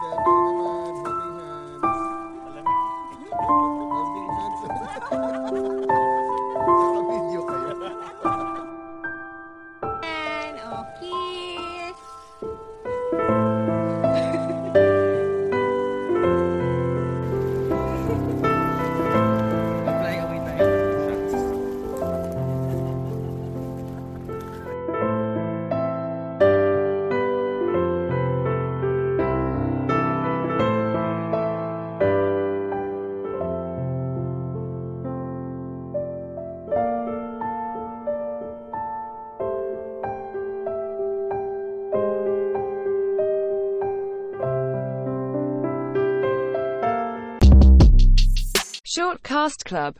the Shortcast Club